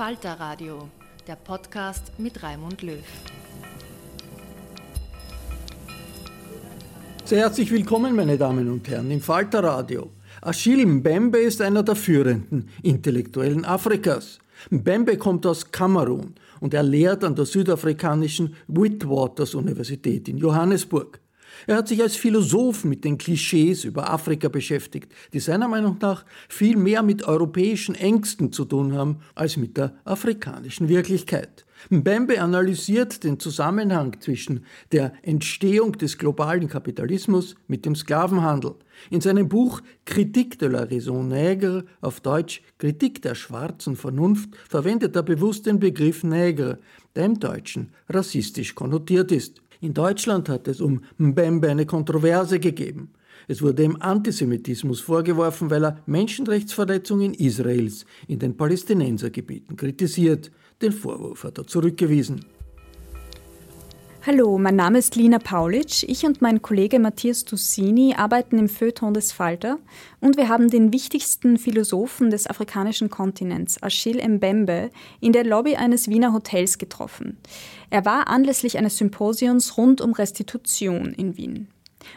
Falter Radio, der Podcast mit Raimund Löw. Sehr herzlich willkommen, meine Damen und Herren, im Falter Radio. Achille Mbembe ist einer der führenden Intellektuellen Afrikas. Mbembe kommt aus Kamerun und er lehrt an der südafrikanischen Witwaters Universität in Johannesburg. Er hat sich als Philosoph mit den Klischees über Afrika beschäftigt, die seiner Meinung nach viel mehr mit europäischen Ängsten zu tun haben als mit der afrikanischen Wirklichkeit. Mbembe analysiert den Zusammenhang zwischen der Entstehung des globalen Kapitalismus mit dem Sklavenhandel. In seinem Buch Kritik de la Raison Nègre, auf Deutsch Kritik der schwarzen Vernunft, verwendet er bewusst den Begriff Nègre, der im Deutschen rassistisch konnotiert ist. In Deutschland hat es um Mbembe eine Kontroverse gegeben. Es wurde ihm Antisemitismus vorgeworfen, weil er Menschenrechtsverletzungen Israels in den Palästinensergebieten kritisiert. Den Vorwurf hat er zurückgewiesen. Hallo, mein Name ist Lina Paulitsch. Ich und mein Kollege Matthias Tussini arbeiten im Feuilleton des Falter und wir haben den wichtigsten Philosophen des afrikanischen Kontinents, Achille Mbembe, in der Lobby eines Wiener Hotels getroffen. Er war anlässlich eines Symposions rund um Restitution in Wien.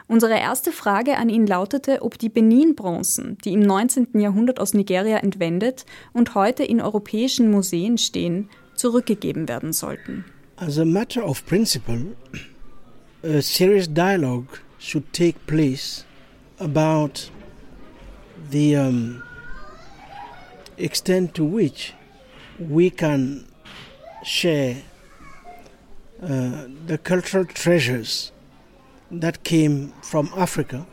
Unsere erste Frage an ihn lautete, ob die Benin-Bronzen, die im 19. Jahrhundert aus Nigeria entwendet und heute in europäischen Museen stehen, zurückgegeben werden sollten. As a matter of principle, a serious dialogue should take place about the um, extent to which we can share uh, the cultural treasures that came from Africa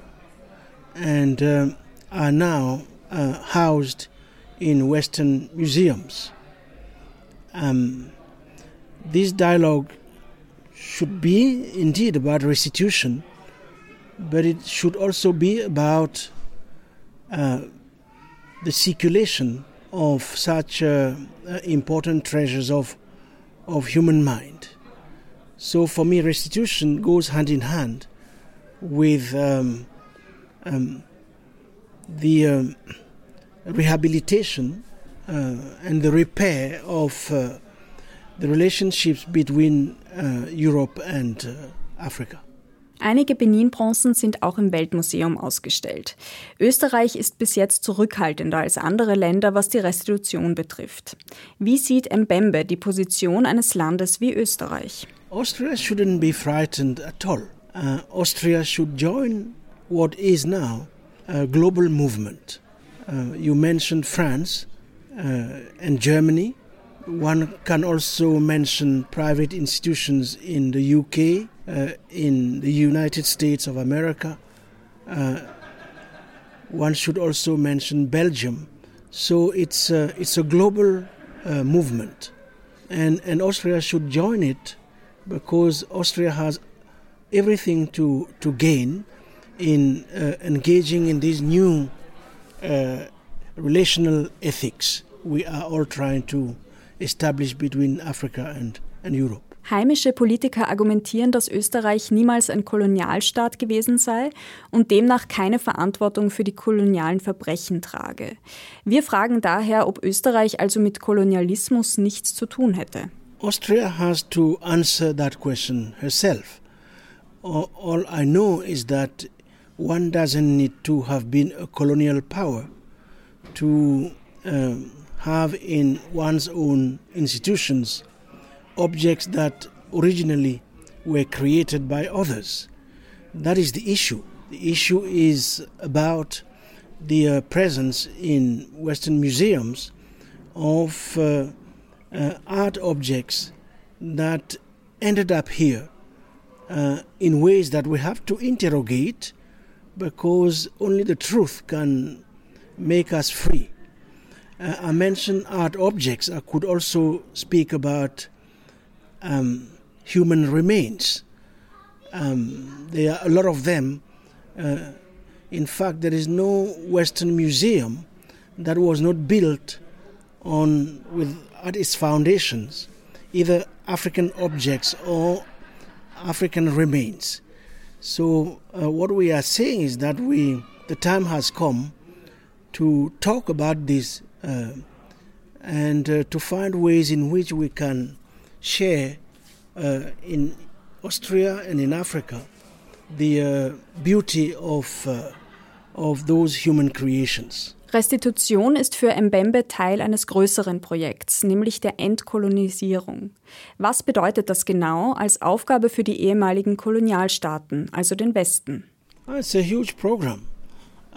and uh, are now uh, housed in Western museums. Um, this dialogue should be indeed about restitution, but it should also be about uh, the circulation of such uh, uh, important treasures of, of human mind. So for me, restitution goes hand in hand with um, um, the um, rehabilitation uh, and the repair of uh, the relationships between uh, Europe and uh, Africa. Einige Benin-Bronzen sind auch im Weltmuseum ausgestellt. Österreich ist bis jetzt zurückhaltender als andere Länder, was die Restitution betrifft. Wie sieht Mbembe die Position eines Landes wie Österreich? Austria shouldn't be frightened at all. Uh, Austria should join what is now a global movement. Uh, you mentioned France uh, and Germany. One can also mention private institutions in the UK, uh, in the United States of America. Uh, one should also mention Belgium. So it's a, it's a global uh, movement, and and Austria should join it because Austria has everything to to gain in uh, engaging in these new uh, relational ethics we are all trying to establish between Africa and, and Europe. Heimische Politiker argumentieren, dass Österreich niemals ein Kolonialstaat gewesen sei und demnach keine Verantwortung für die kolonialen Verbrechen trage. Wir fragen daher, ob Österreich also mit Kolonialismus nichts zu tun hätte. Austria has to answer that question herself. All I know is that one doesn't need to have been a colonial power to um, have in one's own institutions objects that originally were created by others. That is the issue. The issue is about the uh, presence in Western museums of uh, uh, art objects that ended up here uh, in ways that we have to interrogate because only the truth can make us free. Uh, I mentioned art objects. I could also speak about um, human remains. Um, there are a lot of them. Uh, in fact, there is no Western museum that was not built on with at its foundations either African objects or African remains. So uh, what we are saying is that we the time has come to talk about this uh, and uh, to find ways in which we can share uh, in Austria and in Africa the uh, beauty of, uh, of those human creations. Restitution ist für Mbembe Teil eines größeren Projekts, nämlich der Entkolonisierung. Was bedeutet das genau als Aufgabe für die ehemaligen Kolonialstaaten, also den Westen? It's a huge program.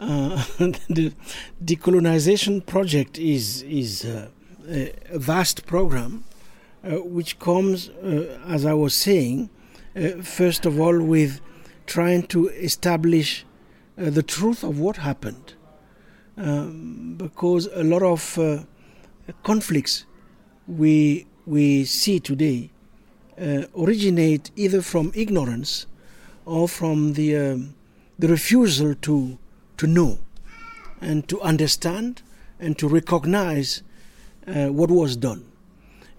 Uh, the decolonization project is is uh, a vast program, uh, which comes, uh, as I was saying, uh, first of all with trying to establish uh, the truth of what happened, um, because a lot of conflicts we we see today originate either from ignorance or from the um, the refusal to to know and to understand and to recognize uh, what was done.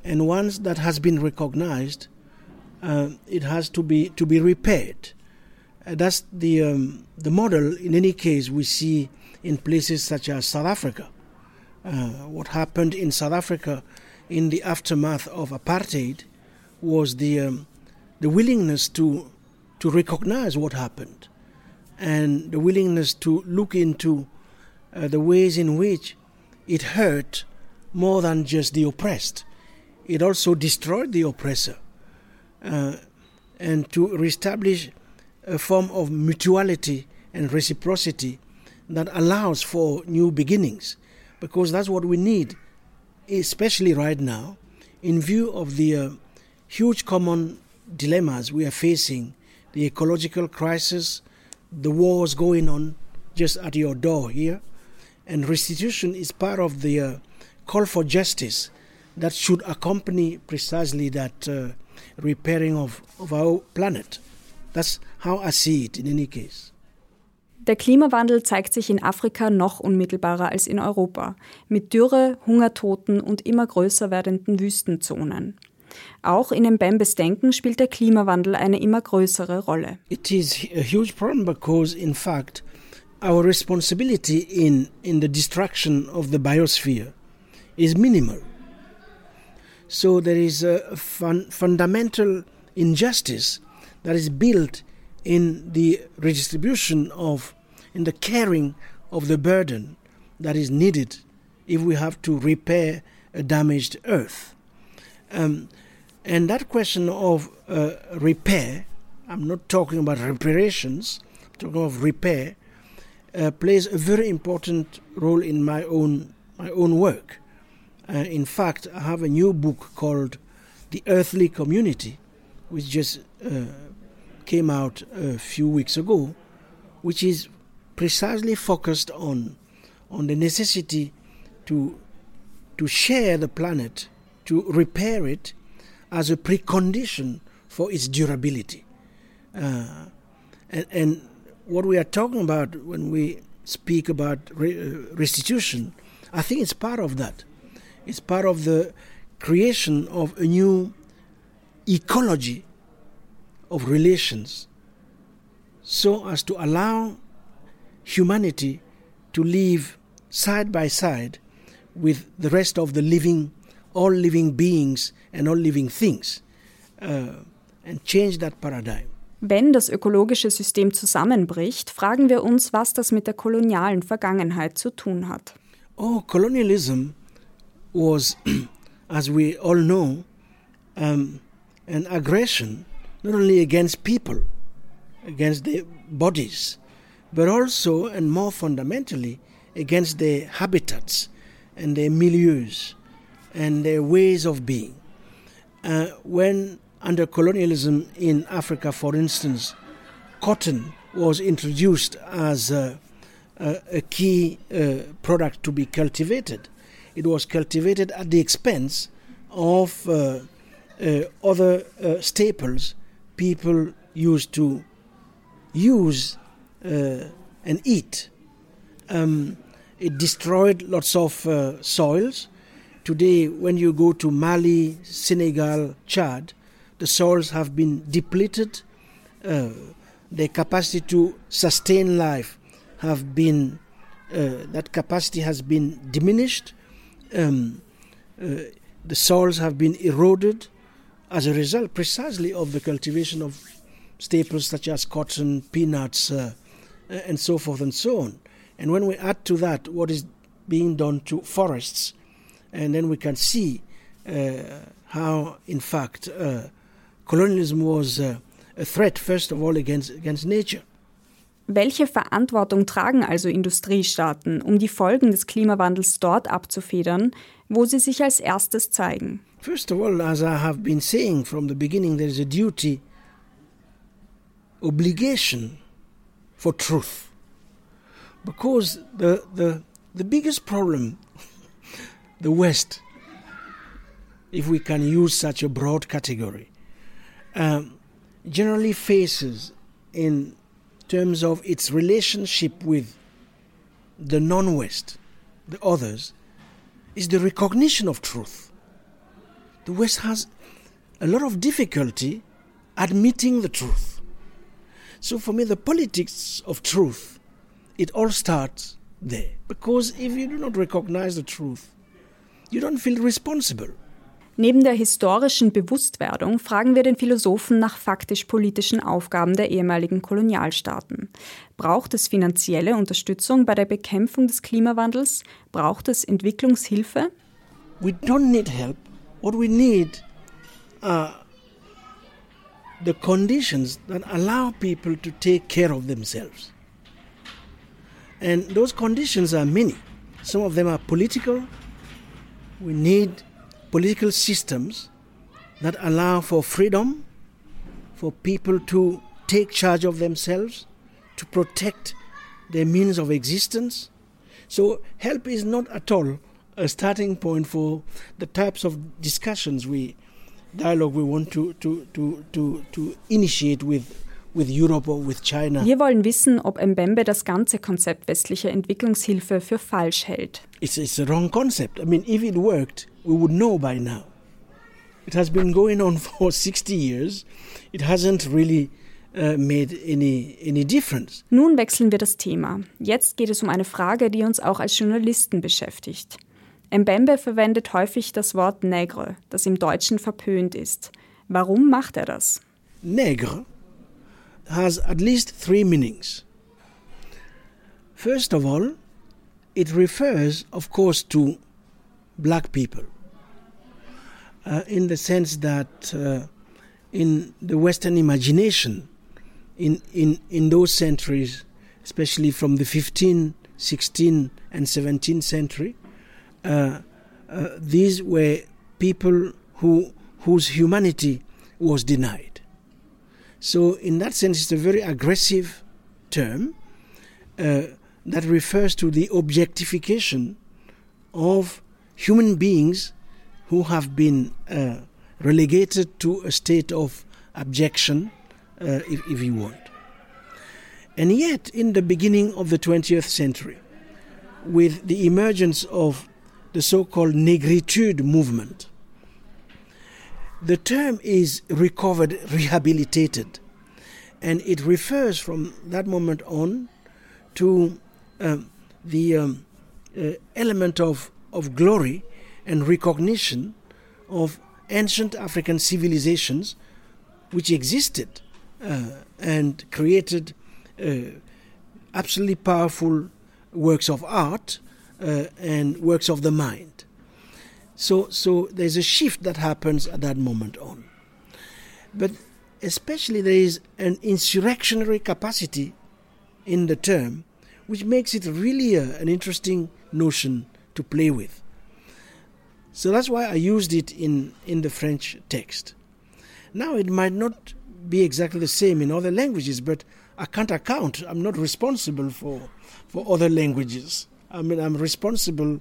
And once that has been recognized, uh, it has to be to be repaired. Uh, that's the um, the model. In any case, we see in places such as South Africa. Uh, what happened in South Africa in the aftermath of apartheid was the um, the willingness to to recognize what happened and the willingness to look into uh, the ways in which it hurt more than just the oppressed. It also destroyed the oppressor. Uh, and to reestablish a form of mutuality and reciprocity that allows for new beginnings. Because that's what we need, especially right now, in view of the uh, huge common dilemmas we are facing the ecological crisis, the wars going on just at your door here. And restitution is part of the uh, call for justice that should accompany precisely that uh, repairing of, of our planet. That's how I see it in any case. Der Klimawandel zeigt sich in Afrika noch unmittelbarer als in Europa, mit Dürre, Hungertoten und immer größer werdenden Wüstenzonen. Auch in Mbembes Denken spielt der Klimawandel eine immer größere Rolle. It is a huge problem because in fact our responsibility in in the destruction of the biosphere is minimal. So there is a fun, fundamental injustice that is built in the redistribution of in the caring of the burden that is needed if we have to repair a damaged earth. Um, and that question of uh, repair, I'm not talking about reparations, talking of repair, uh, plays a very important role in my own my own work. Uh, in fact, I have a new book called "The Earthly Community," which just uh, came out a few weeks ago, which is precisely focused on on the necessity to to share the planet, to repair it, as a precondition for its durability. Uh, and, and, what we are talking about when we speak about re- uh, restitution, I think it's part of that. It's part of the creation of a new ecology of relations so as to allow humanity to live side by side with the rest of the living, all living beings and all living things, uh, and change that paradigm. Wenn das ökologische System zusammenbricht, fragen wir uns, was das mit der kolonialen Vergangenheit zu tun hat. Oh, colonialism was, as we all know, um, an aggression not only against people, against their bodies, but also and more fundamentally against their habitats and their milieus and their ways of being. Uh, when under colonialism in Africa, for instance, cotton was introduced as a, a, a key uh, product to be cultivated, it was cultivated at the expense of uh, uh other uh, staples people used to use uh, and eat. Um, it destroyed lots of soils. Today, when you go to Mali, Senegal, Chad, the soils have been depleted. Uh, their capacity to sustain life have been uh, that capacity has been diminished. Um, uh, the soils have been eroded as a result, precisely of the cultivation of staples such as cotton, peanuts, uh, and so forth and so on. And when we add to that what is being done to forests, and then we can see uh, how, in fact, uh, colonialism was uh, a threat, first of all, against, against nature. Welche Verantwortung tragen also Industriestaaten, um die Folgen des Klimawandels dort abzufedern, wo sie sich als erstes zeigen? First of all, as I have been saying from the beginning, there is a duty, obligation for truth. because the the the biggest problem the west if we can use such a broad category. Um, generally faces in terms of its relationship with the non-west the others is the recognition of truth. The west has a lot of difficulty admitting the truth. So for me the politics of truth it all starts there. Because if you do not recognize the truth, you don't feel responsible. Neben der historischen Bewusstwerdung fragen wir den Philosophen nach faktisch-politischen Aufgaben der ehemaligen Kolonialstaaten. Braucht es finanzielle Unterstützung bei der Bekämpfung des Klimawandels? Braucht es Entwicklungshilfe? We don't need help. What we need are the conditions that allow people to take care of themselves. And those conditions are many. Some of them are political. We need political systems that allow for freedom, for people to take charge of themselves, to protect their means of existence. So, help is not at all a starting point for the types of discussions we dialogue we want to, to, to, to, to initiate with with Europe or with China. Wir wollen wissen, ob Mbembe das ganze Konzept westlicher Entwicklungshilfe für falsch hält. It's, it's a wrong concept. I mean, if it worked, we would know by now. It has been going on for 60 years. It hasn't really uh, made any, any difference. Nun wechseln wir das Thema. Jetzt geht es um eine Frage, die uns auch als Journalisten beschäftigt. Mbembe verwendet häufig das Wort Negre, das im Deutschen verpönt ist. Warum macht er das? Negre has at least three meanings. First of all, it refers, of course, to black people, uh, in the sense that uh, in the Western imagination, in, in, in those centuries, especially from the 15th, 16th, and 17th century, uh, uh, these were people who, whose humanity was denied. So, in that sense, it's a very aggressive term uh, that refers to the objectification of human beings who have been uh, relegated to a state of abjection, uh, if, if you want. And yet, in the beginning of the 20th century, with the emergence of the so called negritude movement, the term is recovered, rehabilitated, and it refers from that moment on to um, the um, uh, element of, of glory and recognition of ancient African civilizations which existed uh, and created uh, absolutely powerful works of art uh, and works of the mind. So, so there's a shift that happens at that moment on. But especially there is an insurrectionary capacity in the term, which makes it really a, an interesting notion to play with. So that's why I used it in, in the French text. Now, it might not be exactly the same in other languages, but I can't account. I'm not responsible for, for other languages. I mean, I'm responsible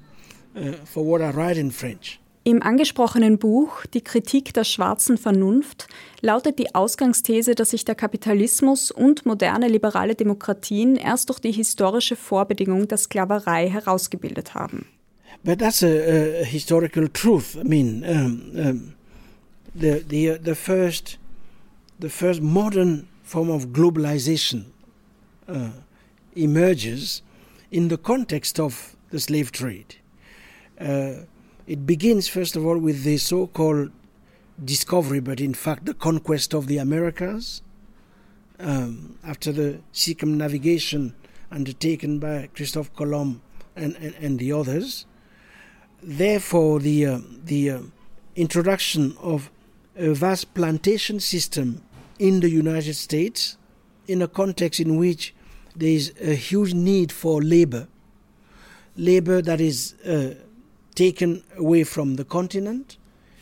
for what I write in French. Im angesprochenen Buch Die Kritik der schwarzen Vernunft lautet die Ausgangsthese, dass sich der Kapitalismus und moderne liberale Demokratien erst durch die historische Vorbedingung der Sklaverei herausgebildet haben. But that's a, a historical truth. I mean, um, um, the the the first the first modern form of globalization uh, emerges in the context of the slave trade. Uh, it begins, first of all, with the so called discovery, but in fact, the conquest of the Americas um, after the circumnavigation undertaken by Christophe Colomb and, and, and the others. Therefore, the, uh, the uh, introduction of a vast plantation system in the United States in a context in which there is a huge need for labor, labor that is uh, taken away from the continent,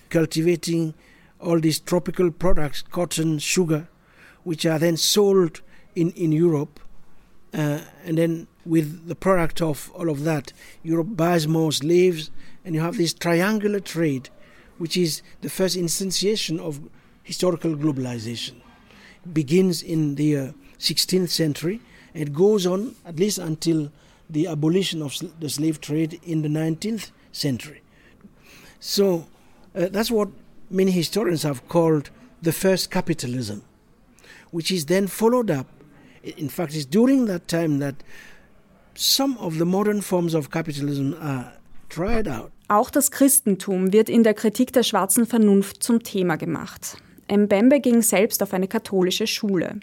cultivating all these tropical products, cotton, sugar, which are then sold in, in Europe. Uh, and then, with the product of all of that, Europe buys more slaves, and you have this triangular trade, which is the first instantiation of historical globalization. It begins in the uh, 16th century, and it goes on at least until the abolition of the slave trade in the 19th century. So uh, that's what many historians have called the first capitalism, which is then followed up. In fact, it's during that time that some of the modern forms of capitalism are tried out. Auch das Christentum wird in der Kritik der schwarzen Vernunft zum Thema gemacht. Mbembe ging selbst auf eine katholische Schule.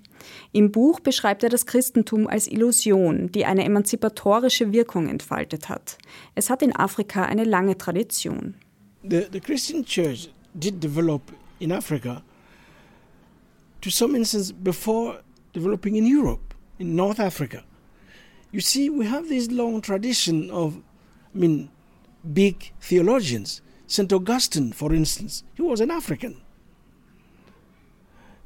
Im Buch beschreibt er das Christentum als Illusion, die eine emanzipatorische Wirkung entfaltet hat. Es hat in Afrika eine lange Tradition. The, the Christian Church did develop in Africa to some instance before developing in Europe, in North Africa. You see, we have this long tradition of, I mean, big theologians. St. Augustine, for instance, he was an African.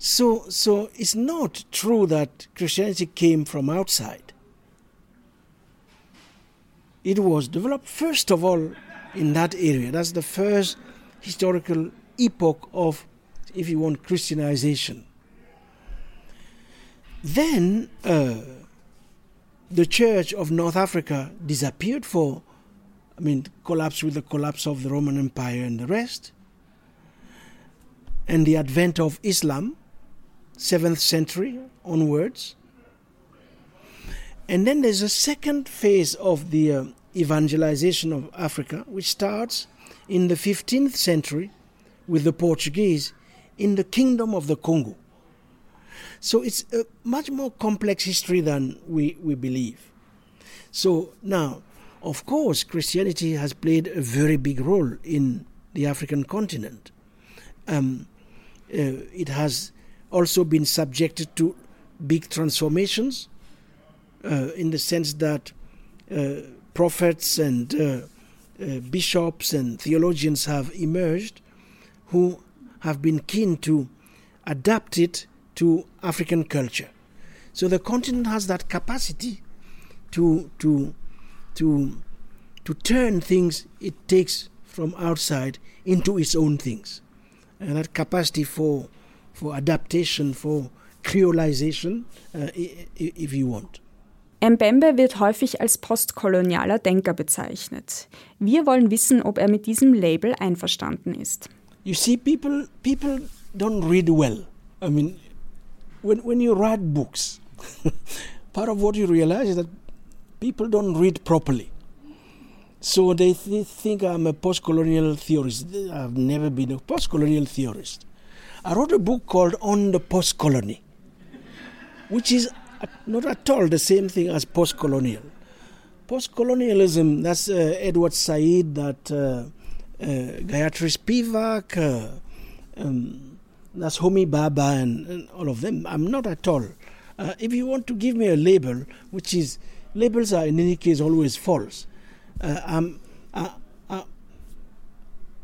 So, so it's not true that Christianity came from outside. It was developed first of all in that area. That's the first historical epoch of, if you want, Christianization. Then uh, the Church of North Africa disappeared for, I mean, collapsed with the collapse of the Roman Empire and the rest. And the advent of Islam 7th century onwards. And then there's a second phase of the uh, evangelization of Africa, which starts in the 15th century with the Portuguese in the Kingdom of the Congo. So it's a much more complex history than we, we believe. So now, of course, Christianity has played a very big role in the African continent. Um, uh, it has also been subjected to big transformations uh, in the sense that uh, prophets and uh, uh, bishops and theologians have emerged who have been keen to adapt it to African culture. So the continent has that capacity to to to to turn things it takes from outside into its own things, and that capacity for for adaptation, for creolization, uh, if you want. Mbembe wird häufig als postkolonialer Denker bezeichnet. Wir wollen wissen, ob er mit diesem Label einverstanden ist. You see, people people don't read well. I mean, when when you write books, part of what you realize is that people don't read properly. So they th- think I'm a post-colonial theorist. I've never been a post-colonial theorist. I wrote a book called On the Post-Colony, which is not at all the same thing as post-colonial. Post-colonialism, that's uh, Edward Said, that uh, uh, Gayatri Spivak, uh, um, that's Homi Bhabha, and, and, all of them. I'm not at all. Uh, if you want to give me a label, which is, labels are in any case always false. Uh, I'm, uh, uh,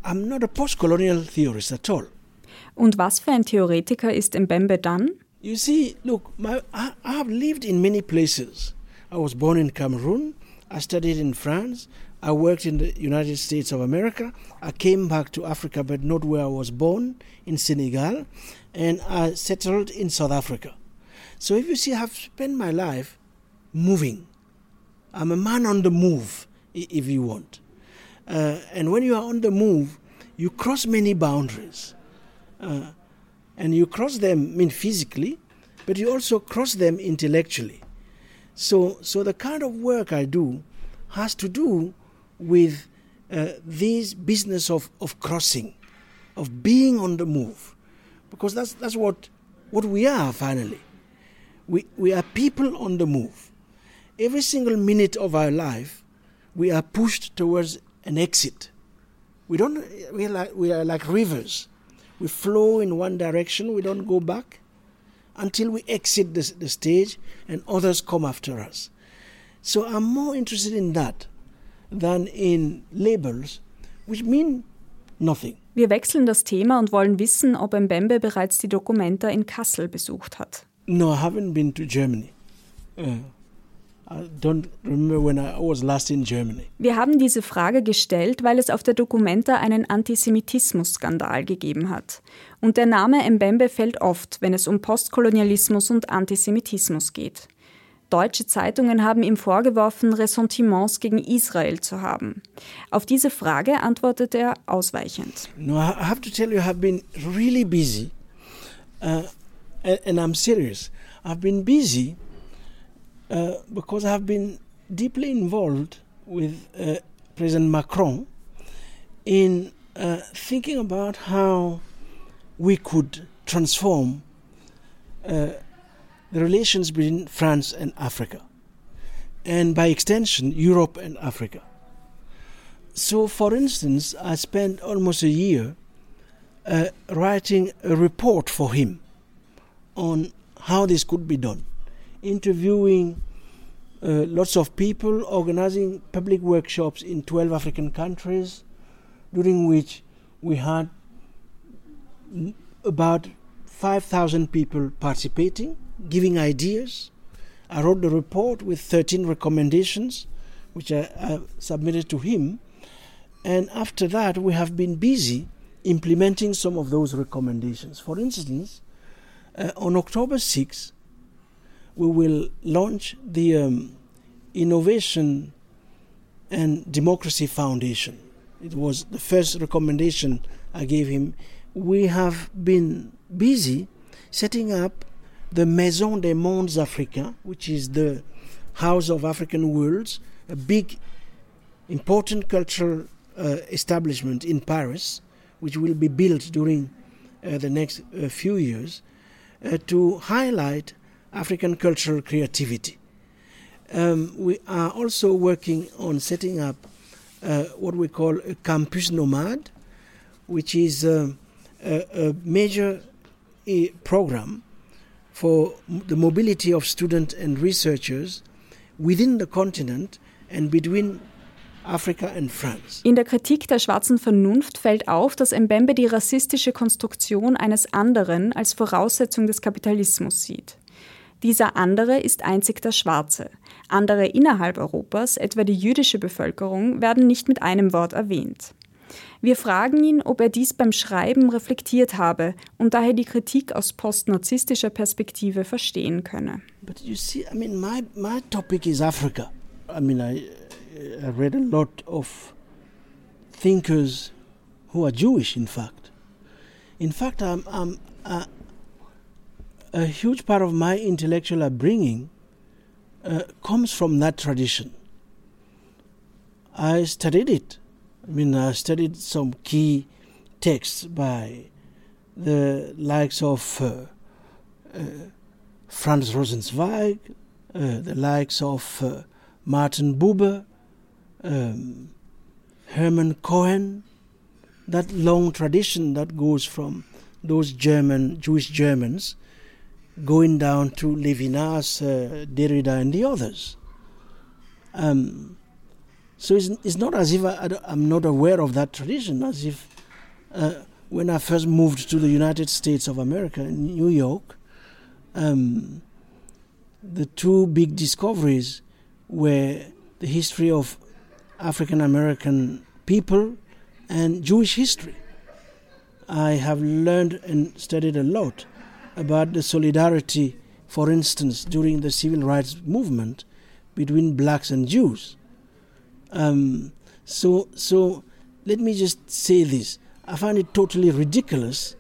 I'm not a post-colonial theorist at all. Und was für ein Theoretiker ist Mbembe dann? You see, look, my, I, have lived in many places. I was born in Cameroon. I studied in France. I worked in the United States of America. I came back to Africa, but not where I was born, in Senegal. And I settled in South Africa. So if you see, I've spent my life moving. I'm a man on the move, if you want. Uh, and when you are on the move, you cross many boundaries. Uh, and you cross them I mean physically but you also cross them intellectually. So so the kind of work i do has to do with uh, this business of, of crossing of being on the move. Because that's that's what what we are finally. We we are people on the move. Every single minute of our life we are pushed towards an exit. We don't we are like, we are like rivers we flow in one direction, we don't go back until we exit the, the stage and others come after us. So I'm more interested in that than in labels, which mean nothing. Wir wechseln das Thema und wollen wissen, ob Mbembe bereits die Documenta in Kassel besucht hat. No, I haven't been to Germany. Uh. Wir haben diese Frage gestellt, weil es auf der Documenta einen Antisemitismus-Skandal gegeben hat. Und der Name Mbembe fällt oft, wenn es um Postkolonialismus und Antisemitismus geht. Deutsche Zeitungen haben ihm vorgeworfen, Ressentiments gegen Israel zu haben. Auf diese Frage antwortet er ausweichend. No, I have to tell you, I have been really busy, uh, and I'm serious. I've been busy uh, because I've been deeply involved with uh, President Macron in uh, thinking about how we could transform uh, the relations between France and Africa, and by extension, Europe and Africa. So, for instance, I spent almost a year uh, writing a report for him on how this could be done interviewing uh, lots of people, organizing public workshops in 12 African countries, during which we had about 5,000 people participating, giving ideas. I wrote the report with 13 recommendations, which I, I submitted to him. And after that, we have been busy implementing some of those recommendations. For instance, uh, on October 6th, we will launch the um, Innovation and Democracy Foundation. It was the first recommendation I gave him. We have been busy setting up the Maison des Mondes Africains, which is the House of African Worlds, a big, important cultural uh, establishment in Paris, which will be built during uh, the next uh, few years, uh, to highlight African cultural creativity. Um, we are also working on setting up uh, what we call a campus nomad, which is uh, a, a, major uh, program for the mobility of students and researchers within the continent and between Africa and France. In der Kritik der schwarzen Vernunft fällt auf, dass Mbembe die rassistische Konstruktion eines anderen als Voraussetzung des Kapitalismus sieht. Dieser andere ist einzig der Schwarze. Andere innerhalb Europas, etwa die jüdische Bevölkerung, werden nicht mit einem Wort erwähnt. Wir fragen ihn, ob er dies beim Schreiben reflektiert habe und daher die Kritik aus postnarzisstischer Perspektive verstehen könne. But you see, I mean, my, my topic is Africa. I mean, I, I read a lot of thinkers who are Jewish, in fact. In fact, I'm, I'm, uh, a huge part of my intellectual upbringing uh, comes from that tradition. I studied it. I mean, I studied some key texts by the likes of uh, uh, Franz Rosenzweig, uh, the likes of uh, Martin Buber, um, Hermann Cohen, that long tradition that goes from those German Jewish Germans going down to Levinas, uh, Derrida, and the others. Um, so it's, it's not as if I, am not aware of that tradition, as if uh, when I first moved to the United States of America in New York, um, the two big discoveries were the history of African American people and Jewish history. I have learned and studied a lot about the solidarity, for instance, during the civil rights movement between blacks and Jews. Um, so, so let me just say this: I find it totally ridiculous,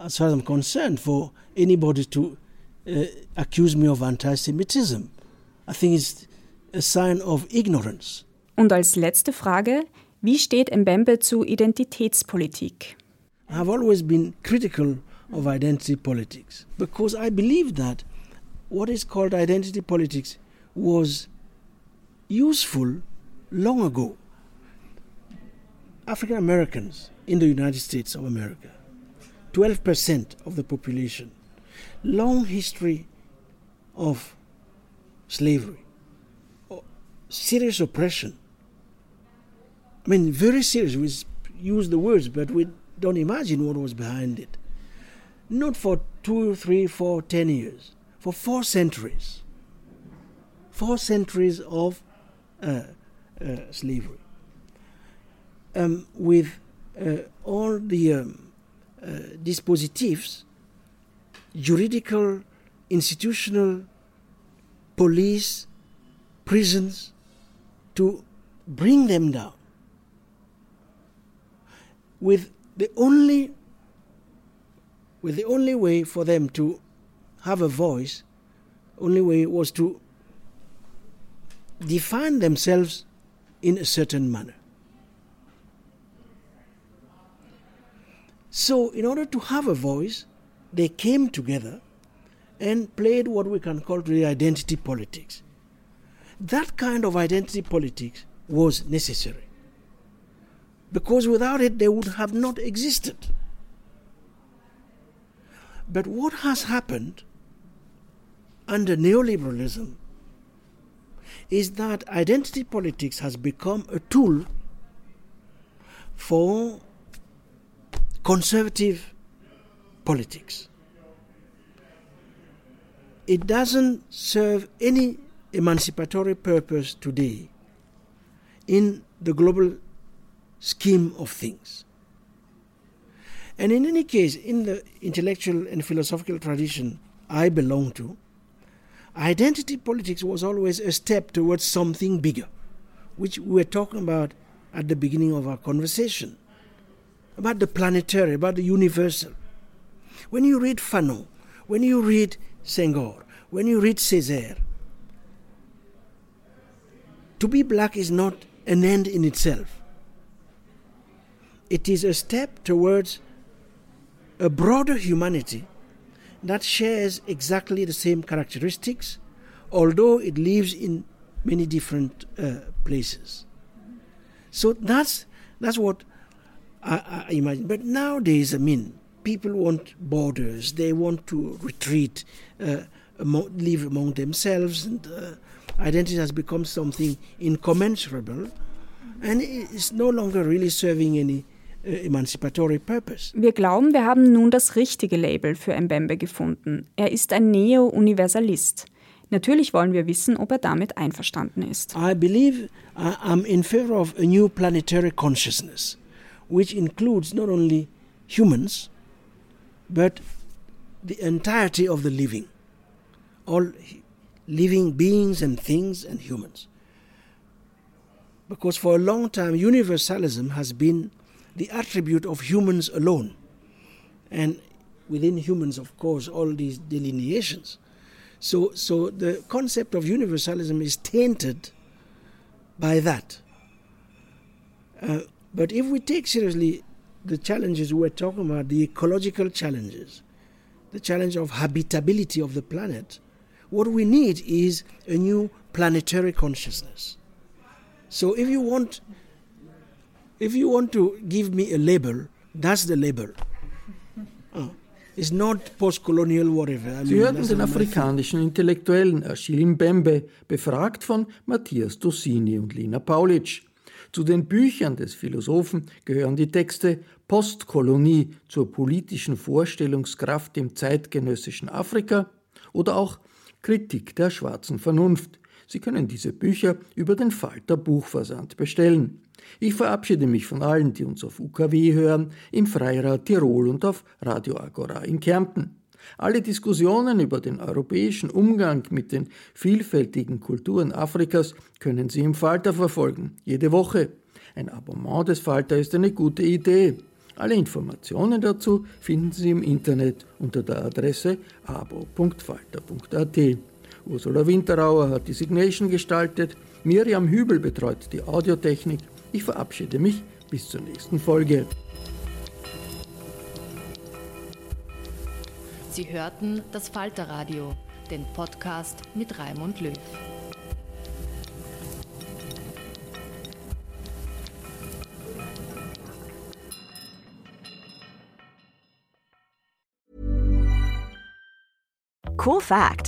as far as I'm concerned, for anybody to uh, accuse me of anti-Semitism. I think it's a sign of ignorance. Und als letzte Frage, wie steht Mbembe zu Identitätspolitik? I've always been critical of identity politics because I believe that what is called identity politics was useful long ago. African Americans in the United States of America, 12% of the population, long history of slavery, serious oppression. I mean, very serious. We use the words, but we don't imagine what was behind it not for two, three, four, ten years, for four centuries. Four centuries of uh, uh, slavery. Um, with uh, all the um, uh, dispositives, juridical, institutional, police, prisons, to bring them down. With the only with the only way for them to have a voice, only way was to define themselves in a certain manner. So, in order to have a voice, they came together and played what we can call identity politics. That kind of identity politics was necessary because without it, they would have not existed. But what has happened under neoliberalism is that identity politics has become a tool for conservative politics. It doesn't serve any emancipatory purpose today in the global scheme of things. And in any case, in the intellectual and philosophical tradition I belong to, identity politics was always a step towards something bigger, which we were talking about at the beginning of our conversation about the planetary, about the universal. When you read Fanon, when you read Senghor, when you read Césaire, to be black is not an end in itself. It is a step towards a broader humanity that shares exactly the same characteristics, although it lives in many different uh, places. So that's that's what I, I, imagine. But nowadays, I mean, people want borders. They want to retreat, uh, among, live among themselves, and uh, identity has become something incommensurable, and it's no longer really serving any emancipatory purpose. Wir glauben, wir haben nun das richtige Label für Mbembe gefunden. Er ist ein Neo-Universalist. Natürlich wollen wir wissen, ob er damit einverstanden ist. I believe I'm in favor of a new planetary consciousness, which includes not only humans, but the entirety of the living, all living beings and things and humans. Because for a long time, universalism has been the attribute of humans alone. And within humans, of course, all these delineations. So, so the concept of universalism is tainted by that. Uh, but if we take seriously the challenges we're talking about, the ecological challenges, the challenge of habitability of the planet, what we need is a new planetary consciousness. So if you want if you want to give me a label, that's the label. Uh, it's not post-colonial whatever. I Sie mean, hörten den afrikanischen Intellektuellen Achille Mbembe, befragt von Matthias Dossini und Lina Paulitsch. Zu den Büchern des Philosophen gehören die Texte Postkolonie zur politischen Vorstellungskraft im zeitgenössischen Afrika oder auch Kritik der schwarzen Vernunft. Sie können diese Bücher über den Falter Buchversand bestellen. Ich verabschiede mich von allen, die uns auf UKW hören, im Freirad Tirol und auf Radio Agora in Kärnten. Alle Diskussionen über den europäischen Umgang mit den vielfältigen Kulturen Afrikas können Sie im Falter verfolgen, jede Woche. Ein Abonnement des Falter ist eine gute Idee. Alle Informationen dazu finden Sie im Internet unter der Adresse abo.falter.at. Ursula Winterauer hat die Signation gestaltet, Miriam Hübel betreut die Audiotechnik. Ich verabschiede mich bis zur nächsten Folge. Sie hörten das Falterradio, den Podcast mit Raimund Löw. Cool fact